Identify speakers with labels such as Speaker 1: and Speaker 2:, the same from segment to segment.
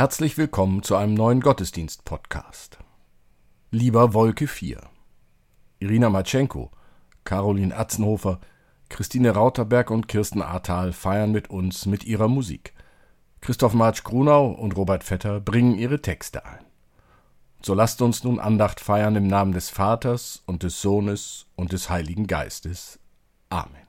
Speaker 1: Herzlich willkommen zu einem neuen Gottesdienst-Podcast. Lieber Wolke 4. Irina Matschenko, Caroline Atzenhofer, Christine Rauterberg und Kirsten Ahrtal feiern mit uns mit ihrer Musik. Christoph Marsch Grunau und Robert Vetter bringen ihre Texte ein. So lasst uns nun Andacht feiern im Namen des Vaters und des Sohnes und des Heiligen Geistes. Amen.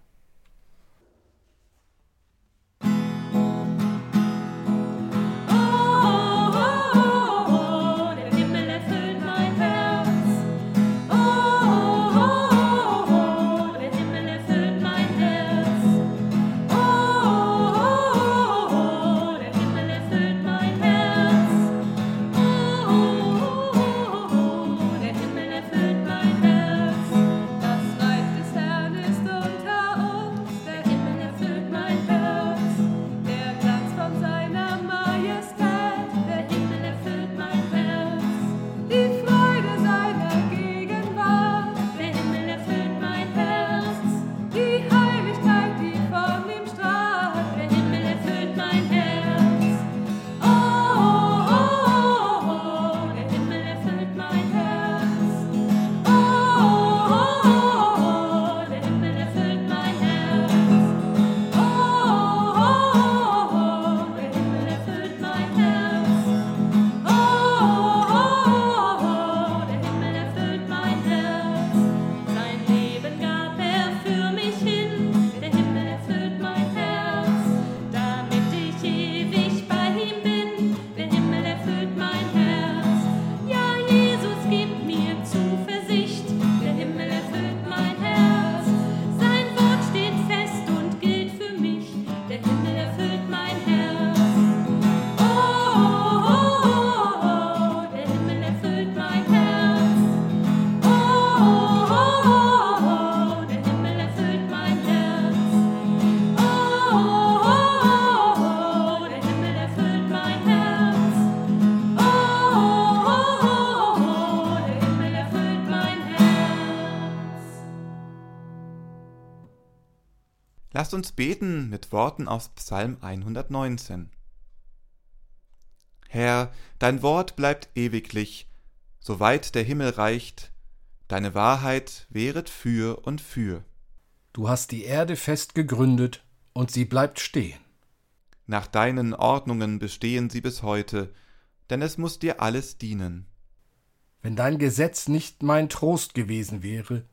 Speaker 2: Lasst uns beten mit Worten aus Psalm 119. Herr, dein Wort bleibt ewiglich, soweit der Himmel reicht, deine Wahrheit wehret für und für.
Speaker 1: Du hast die Erde fest gegründet, und sie bleibt stehen.
Speaker 2: Nach deinen Ordnungen bestehen sie bis heute, denn es muss dir alles dienen.
Speaker 1: Wenn dein Gesetz nicht mein Trost gewesen wäre,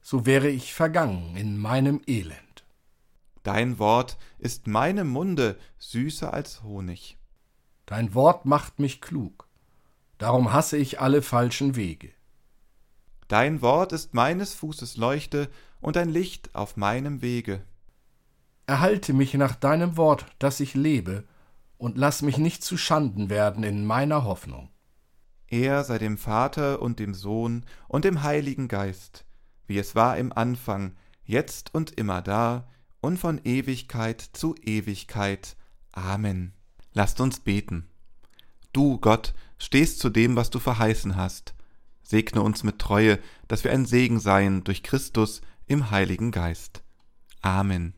Speaker 1: so wäre ich vergangen in meinem Elend.
Speaker 2: Dein Wort ist meinem Munde süßer als Honig.
Speaker 1: Dein Wort macht mich klug, darum hasse ich alle falschen Wege.
Speaker 2: Dein Wort ist meines Fußes Leuchte und ein Licht auf meinem Wege.
Speaker 1: Erhalte mich nach deinem Wort, dass ich lebe, und lass mich nicht zu Schanden werden in meiner Hoffnung.
Speaker 2: Er sei dem Vater und dem Sohn und dem Heiligen Geist, wie es war im Anfang, jetzt und immer da, und von Ewigkeit zu Ewigkeit. Amen. Lasst uns beten. Du, Gott, stehst zu dem, was du verheißen hast. Segne uns mit Treue, dass wir ein Segen seien durch Christus im Heiligen Geist. Amen.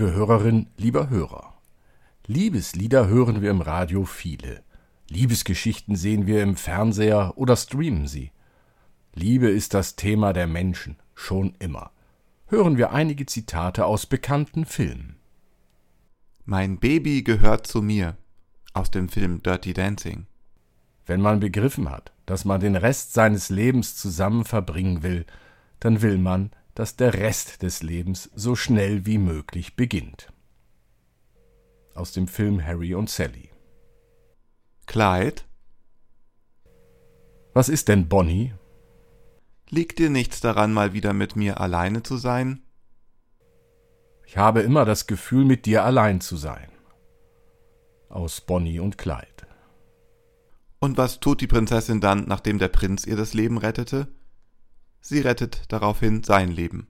Speaker 3: Liebe Hörerin, lieber Hörer. Liebeslieder hören wir im Radio viele. Liebesgeschichten sehen wir im Fernseher oder streamen sie. Liebe ist das Thema der Menschen, schon immer. Hören wir einige Zitate aus bekannten Filmen.
Speaker 2: Mein Baby gehört zu mir aus dem Film Dirty Dancing.
Speaker 3: Wenn man begriffen hat, dass man den Rest seines Lebens zusammen verbringen will, dann will man, dass der Rest des Lebens so schnell wie möglich beginnt. Aus dem Film Harry und Sally.
Speaker 2: Clyde?
Speaker 3: Was ist denn Bonnie?
Speaker 2: Liegt dir nichts daran, mal wieder mit mir alleine zu sein?
Speaker 3: Ich habe immer das Gefühl, mit dir allein zu sein. Aus Bonnie und Clyde.
Speaker 2: Und was tut die Prinzessin dann, nachdem der Prinz ihr das Leben rettete? Sie rettet daraufhin sein Leben.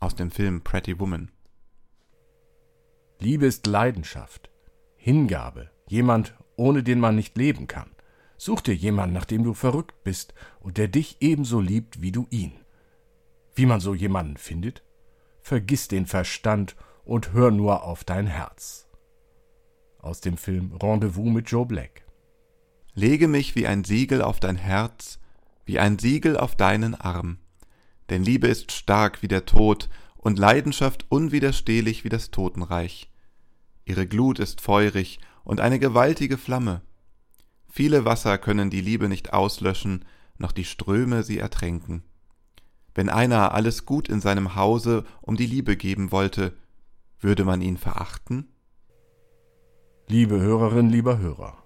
Speaker 2: Aus dem Film Pretty Woman.
Speaker 3: Liebe ist Leidenschaft, Hingabe, jemand, ohne den man nicht leben kann. Such dir jemanden, nach dem du verrückt bist und der dich ebenso liebt wie du ihn. Wie man so jemanden findet? Vergiss den Verstand und hör nur auf dein Herz. Aus dem Film Rendezvous mit Joe Black.
Speaker 2: Lege mich wie ein Siegel auf dein Herz, wie ein Siegel auf deinen Arm. Denn Liebe ist stark wie der Tod und Leidenschaft unwiderstehlich wie das Totenreich. Ihre Glut ist feurig und eine gewaltige Flamme. Viele Wasser können die Liebe nicht auslöschen, noch die Ströme sie ertränken. Wenn einer alles Gut in seinem Hause um die Liebe geben wollte, würde man ihn verachten?
Speaker 3: Liebe Hörerin, lieber Hörer,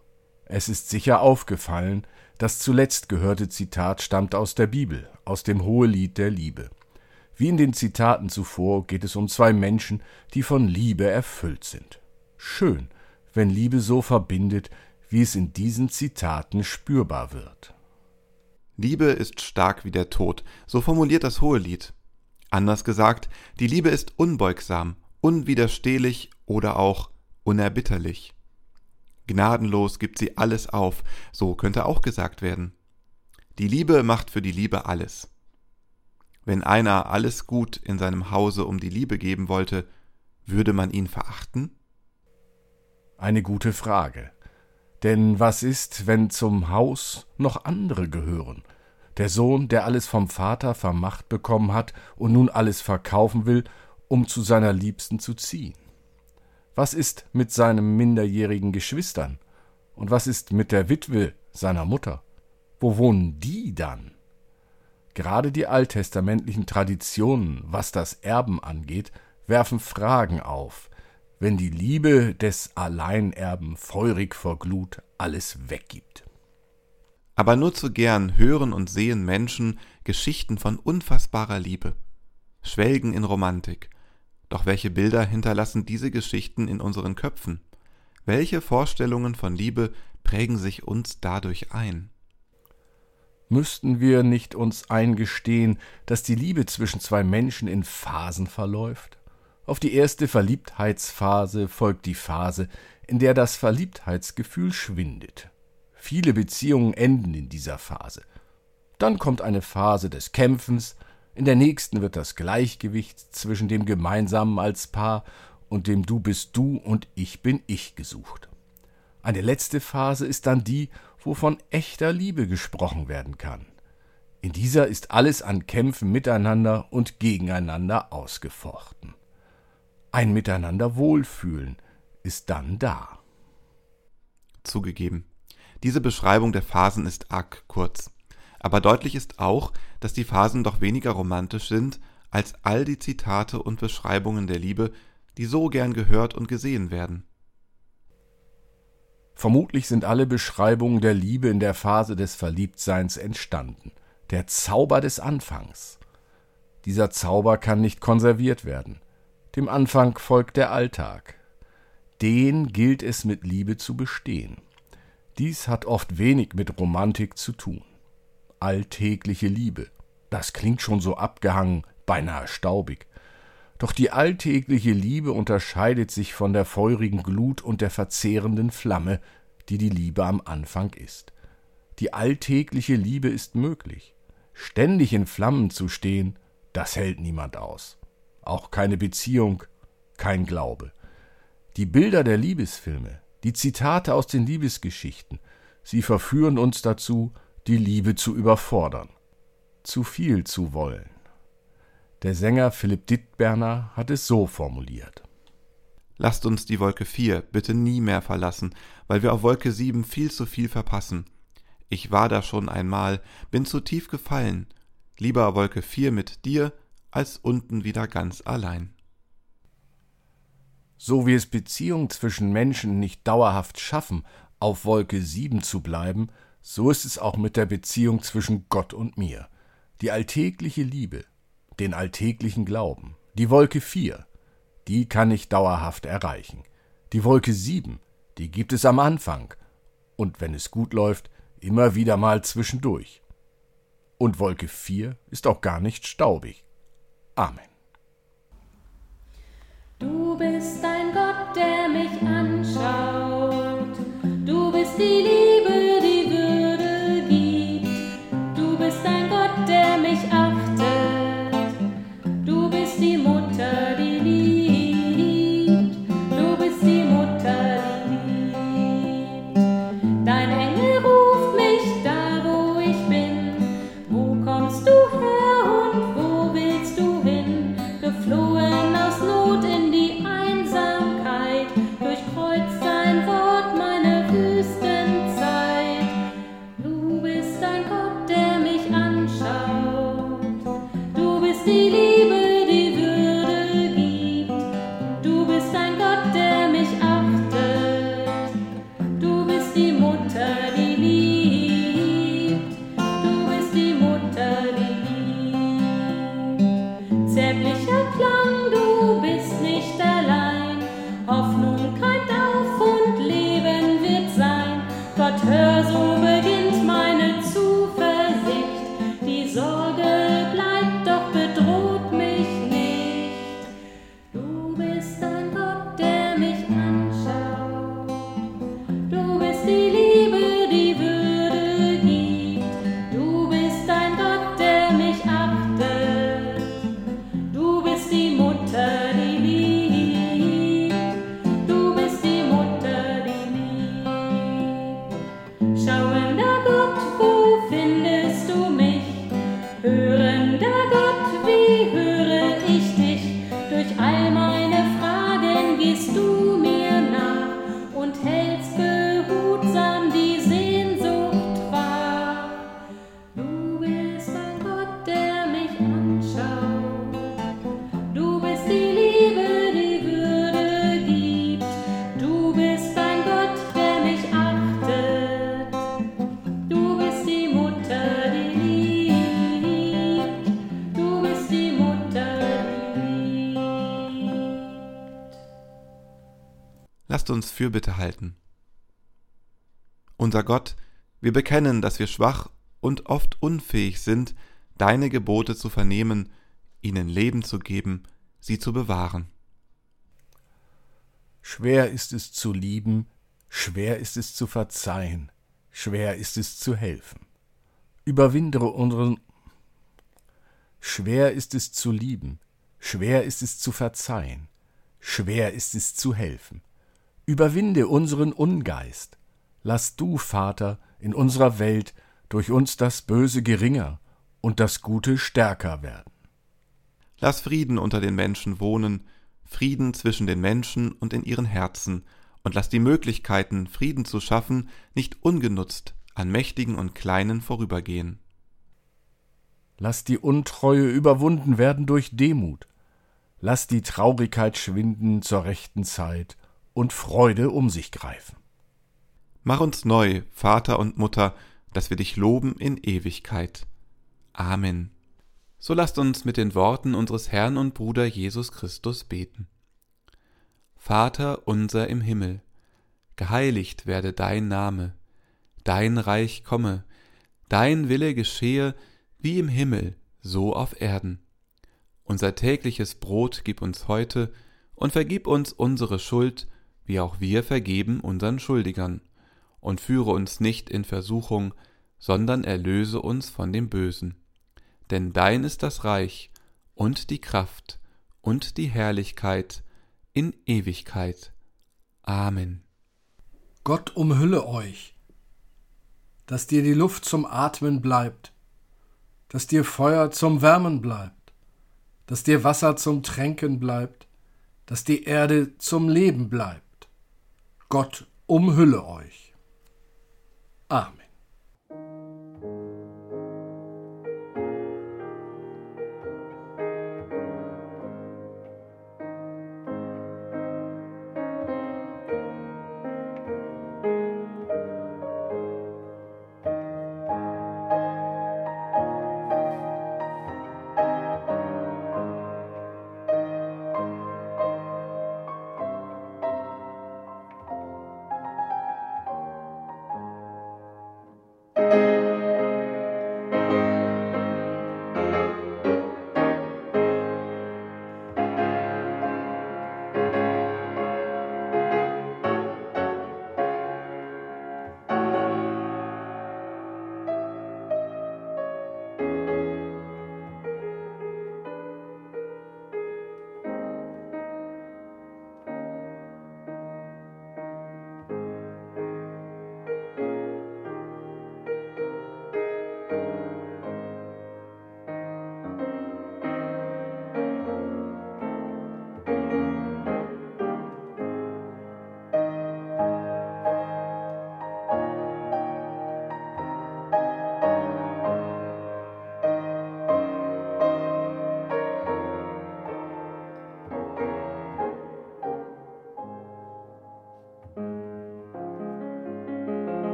Speaker 3: es ist sicher aufgefallen, das zuletzt gehörte Zitat stammt aus der Bibel, aus dem Hohelied der Liebe. Wie in den Zitaten zuvor geht es um zwei Menschen, die von Liebe erfüllt sind. Schön, wenn Liebe so verbindet, wie es in diesen Zitaten spürbar wird.
Speaker 2: Liebe ist stark wie der Tod, so formuliert das Hohelied. Anders gesagt, die Liebe ist unbeugsam, unwiderstehlich oder auch unerbitterlich. Gnadenlos gibt sie alles auf, so könnte auch gesagt werden. Die Liebe macht für die Liebe alles. Wenn einer alles Gut in seinem Hause um die Liebe geben wollte, würde man ihn verachten?
Speaker 3: Eine gute Frage. Denn was ist, wenn zum Haus noch andere gehören? Der Sohn, der alles vom Vater vermacht bekommen hat und nun alles verkaufen will, um zu seiner Liebsten zu ziehen. Was ist mit seinen minderjährigen Geschwistern? Und was ist mit der Witwe seiner Mutter? Wo wohnen die dann? Gerade die alttestamentlichen Traditionen, was das Erben angeht, werfen Fragen auf, wenn die Liebe des Alleinerben feurig vor Glut alles weggibt.
Speaker 2: Aber nur zu gern hören und sehen Menschen Geschichten von unfassbarer Liebe, schwelgen in Romantik, doch welche Bilder hinterlassen diese Geschichten in unseren Köpfen? Welche Vorstellungen von Liebe prägen sich uns dadurch ein?
Speaker 3: Müssten wir nicht uns eingestehen, dass die Liebe zwischen zwei Menschen in Phasen verläuft? Auf die erste Verliebtheitsphase folgt die Phase, in der das Verliebtheitsgefühl schwindet. Viele Beziehungen enden in dieser Phase. Dann kommt eine Phase des Kämpfens, in der nächsten wird das Gleichgewicht zwischen dem Gemeinsamen als Paar und dem Du bist du und ich bin ich gesucht. Eine letzte Phase ist dann die, wo von echter Liebe gesprochen werden kann. In dieser ist alles an Kämpfen miteinander und gegeneinander ausgefochten. Ein Miteinander Wohlfühlen ist dann da.
Speaker 2: Zugegeben, diese Beschreibung der Phasen ist arg kurz. Aber deutlich ist auch, dass die Phasen doch weniger romantisch sind als all die Zitate und Beschreibungen der Liebe, die so gern gehört und gesehen werden.
Speaker 3: Vermutlich sind alle Beschreibungen der Liebe in der Phase des Verliebtseins entstanden. Der Zauber des Anfangs. Dieser Zauber kann nicht konserviert werden. Dem Anfang folgt der Alltag. Den gilt es mit Liebe zu bestehen. Dies hat oft wenig mit Romantik zu tun alltägliche Liebe. Das klingt schon so abgehangen, beinahe staubig. Doch die alltägliche Liebe unterscheidet sich von der feurigen Glut und der verzehrenden Flamme, die die Liebe am Anfang ist. Die alltägliche Liebe ist möglich. Ständig in Flammen zu stehen, das hält niemand aus. Auch keine Beziehung, kein Glaube. Die Bilder der Liebesfilme, die Zitate aus den Liebesgeschichten, sie verführen uns dazu, die Liebe zu überfordern, zu viel zu wollen. Der Sänger Philipp Dittberner hat es so formuliert.
Speaker 2: Lasst uns die Wolke 4 bitte nie mehr verlassen, weil wir auf Wolke 7 viel zu viel verpassen. Ich war da schon einmal, bin zu tief gefallen. Lieber Wolke 4 mit dir, als unten wieder ganz allein.
Speaker 3: So wie es Beziehungen zwischen Menschen nicht dauerhaft schaffen, auf Wolke 7 zu bleiben, so ist es auch mit der Beziehung zwischen Gott und mir. Die alltägliche Liebe, den alltäglichen Glauben, die Wolke 4, die kann ich dauerhaft erreichen. Die Wolke 7, die gibt es am Anfang und wenn es gut läuft, immer wieder mal zwischendurch. Und Wolke 4 ist auch gar nicht staubig. Amen.
Speaker 1: Du bist ein Gott, der mich anschaut. Du bist die Liebe,
Speaker 2: Fürbitte halten. Unser Gott, wir bekennen, dass wir schwach und oft unfähig sind, deine Gebote zu vernehmen, ihnen Leben zu geben, sie zu bewahren.
Speaker 3: Schwer ist es zu lieben, schwer ist es zu verzeihen, schwer ist es zu helfen. Überwindere unseren Schwer ist es zu lieben, schwer ist es zu verzeihen, schwer ist es zu helfen. Überwinde unseren Ungeist. Lass du, Vater, in unserer Welt durch uns das Böse geringer und das Gute stärker werden.
Speaker 2: Lass Frieden unter den Menschen wohnen, Frieden zwischen den Menschen und in ihren Herzen, und lass die Möglichkeiten, Frieden zu schaffen, nicht ungenutzt an Mächtigen und Kleinen vorübergehen.
Speaker 3: Lass die Untreue überwunden werden durch Demut. Lass die Traurigkeit schwinden zur rechten Zeit und Freude um sich greifen.
Speaker 2: Mach uns neu, Vater und Mutter, dass wir dich loben in Ewigkeit. Amen. So lasst uns mit den Worten unseres Herrn und Bruder Jesus Christus beten. Vater unser im Himmel, geheiligt werde dein Name, dein Reich komme, dein Wille geschehe, wie im Himmel, so auf Erden. Unser tägliches Brot gib uns heute und vergib uns unsere Schuld, wie auch wir vergeben unseren Schuldigern. Und führe uns nicht in Versuchung, sondern erlöse uns von dem Bösen. Denn dein ist das Reich und die Kraft und die Herrlichkeit in Ewigkeit. Amen.
Speaker 3: Gott umhülle euch, dass dir die Luft zum Atmen bleibt, dass dir Feuer zum Wärmen bleibt, dass dir Wasser zum Tränken bleibt, dass die Erde zum Leben bleibt. Gott umhülle euch. Amen.